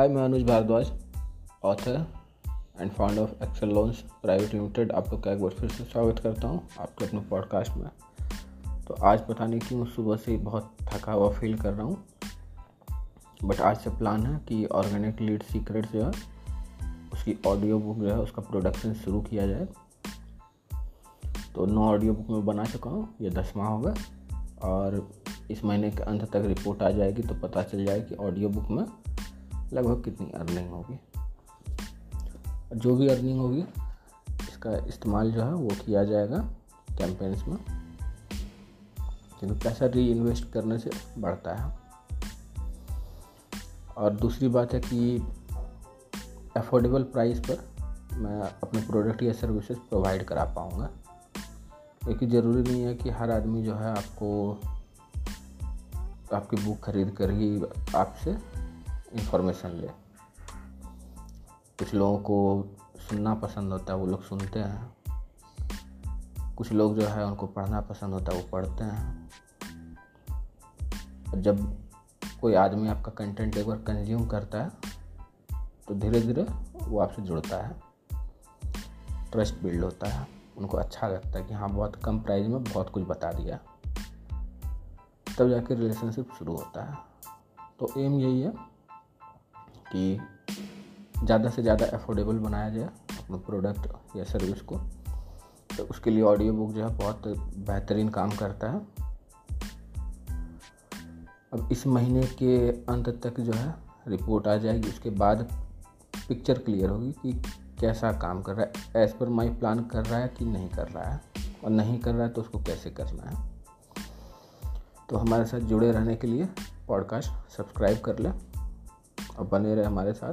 हाय मैं Anuj Bhardwaj author and found of Excel loans private limited आप लोग का एक बार फिर से स्वागत करता हूँ आपके अपने पॉडकास्ट में। तो आज पता नहीं क्यों सुबह से बहुत थका हुआ फील कर रहा हूँ। बट आज से प्लान है कि ऑर्गेनिक लीड सीक्रेट जो है, उसकी ऑडियो बुक जो है, उसका प्रोडक्शन शुरू किया जाए। तो नौ ऑडियो बुक में बना चुका हूँ, ये दसवां होगा। और इस महीने के अंत तक रिपोर्ट आ जाएगी तो पता चल जाए कि ऑडियो बुक में लगभग कितनी अर्निंग होगी? जो भी अर्निंग होगी, इसका इस्तेमाल जो है वो किया जाएगा कैंपेन्स में। क्योंकि पैसा री इन्वेस्ट करने से बढ़ता है। और दूसरी बात है कि अफोर्डेबल प्राइस पर मैं अपने प्रोडक्ट या सर्विसेज़ प्रोवाइड करा पाऊँगा। क्योंकि ज़रूरी नहीं है कि हर आदमी जो है आपको, आपकी बुक खरीद कर ही आपसे इंफॉर्मेशन ले। कुछ लोगों को सुनना पसंद होता है, वो लोग सुनते हैं। कुछ लोग जो है, उनको पढ़ना पसंद होता है, वो पढ़ते हैं। जब कोई आदमी आपका कंटेंट एक बार कंज्यूम करता है तो धीरे धीरे वो आपसे जुड़ता है। ट्रस्ट बिल्ड होता है। उनको अच्छा लगता है कि हाँ बहुत कम प्राइस में बहुत कुछ बता दिया। तब जाके रिलेशनशिप शुरू होता है। तो एम यही है कि ज़्यादा से ज़्यादा अफोर्डेबल बनाया जाए अपने प्रोडक्ट या सर्विस को। तो उसके लिए ऑडियो बुक जो है बहुत बेहतरीन काम करता है। अब इस महीने के अंत तक जो है रिपोर्ट आ जाएगी, उसके बाद पिक्चर क्लियर होगी कि कैसा काम कर रहा है। एज़ पर माई प्लान कर रहा है कि नहीं कर रहा है? और नहीं कर रहा है तो उसको कैसे करना है? तो हमारे साथ जुड़े रहने के लिए पॉडकास्ट सब्सक्राइब कर लें। और बने रहे हमारे साथ।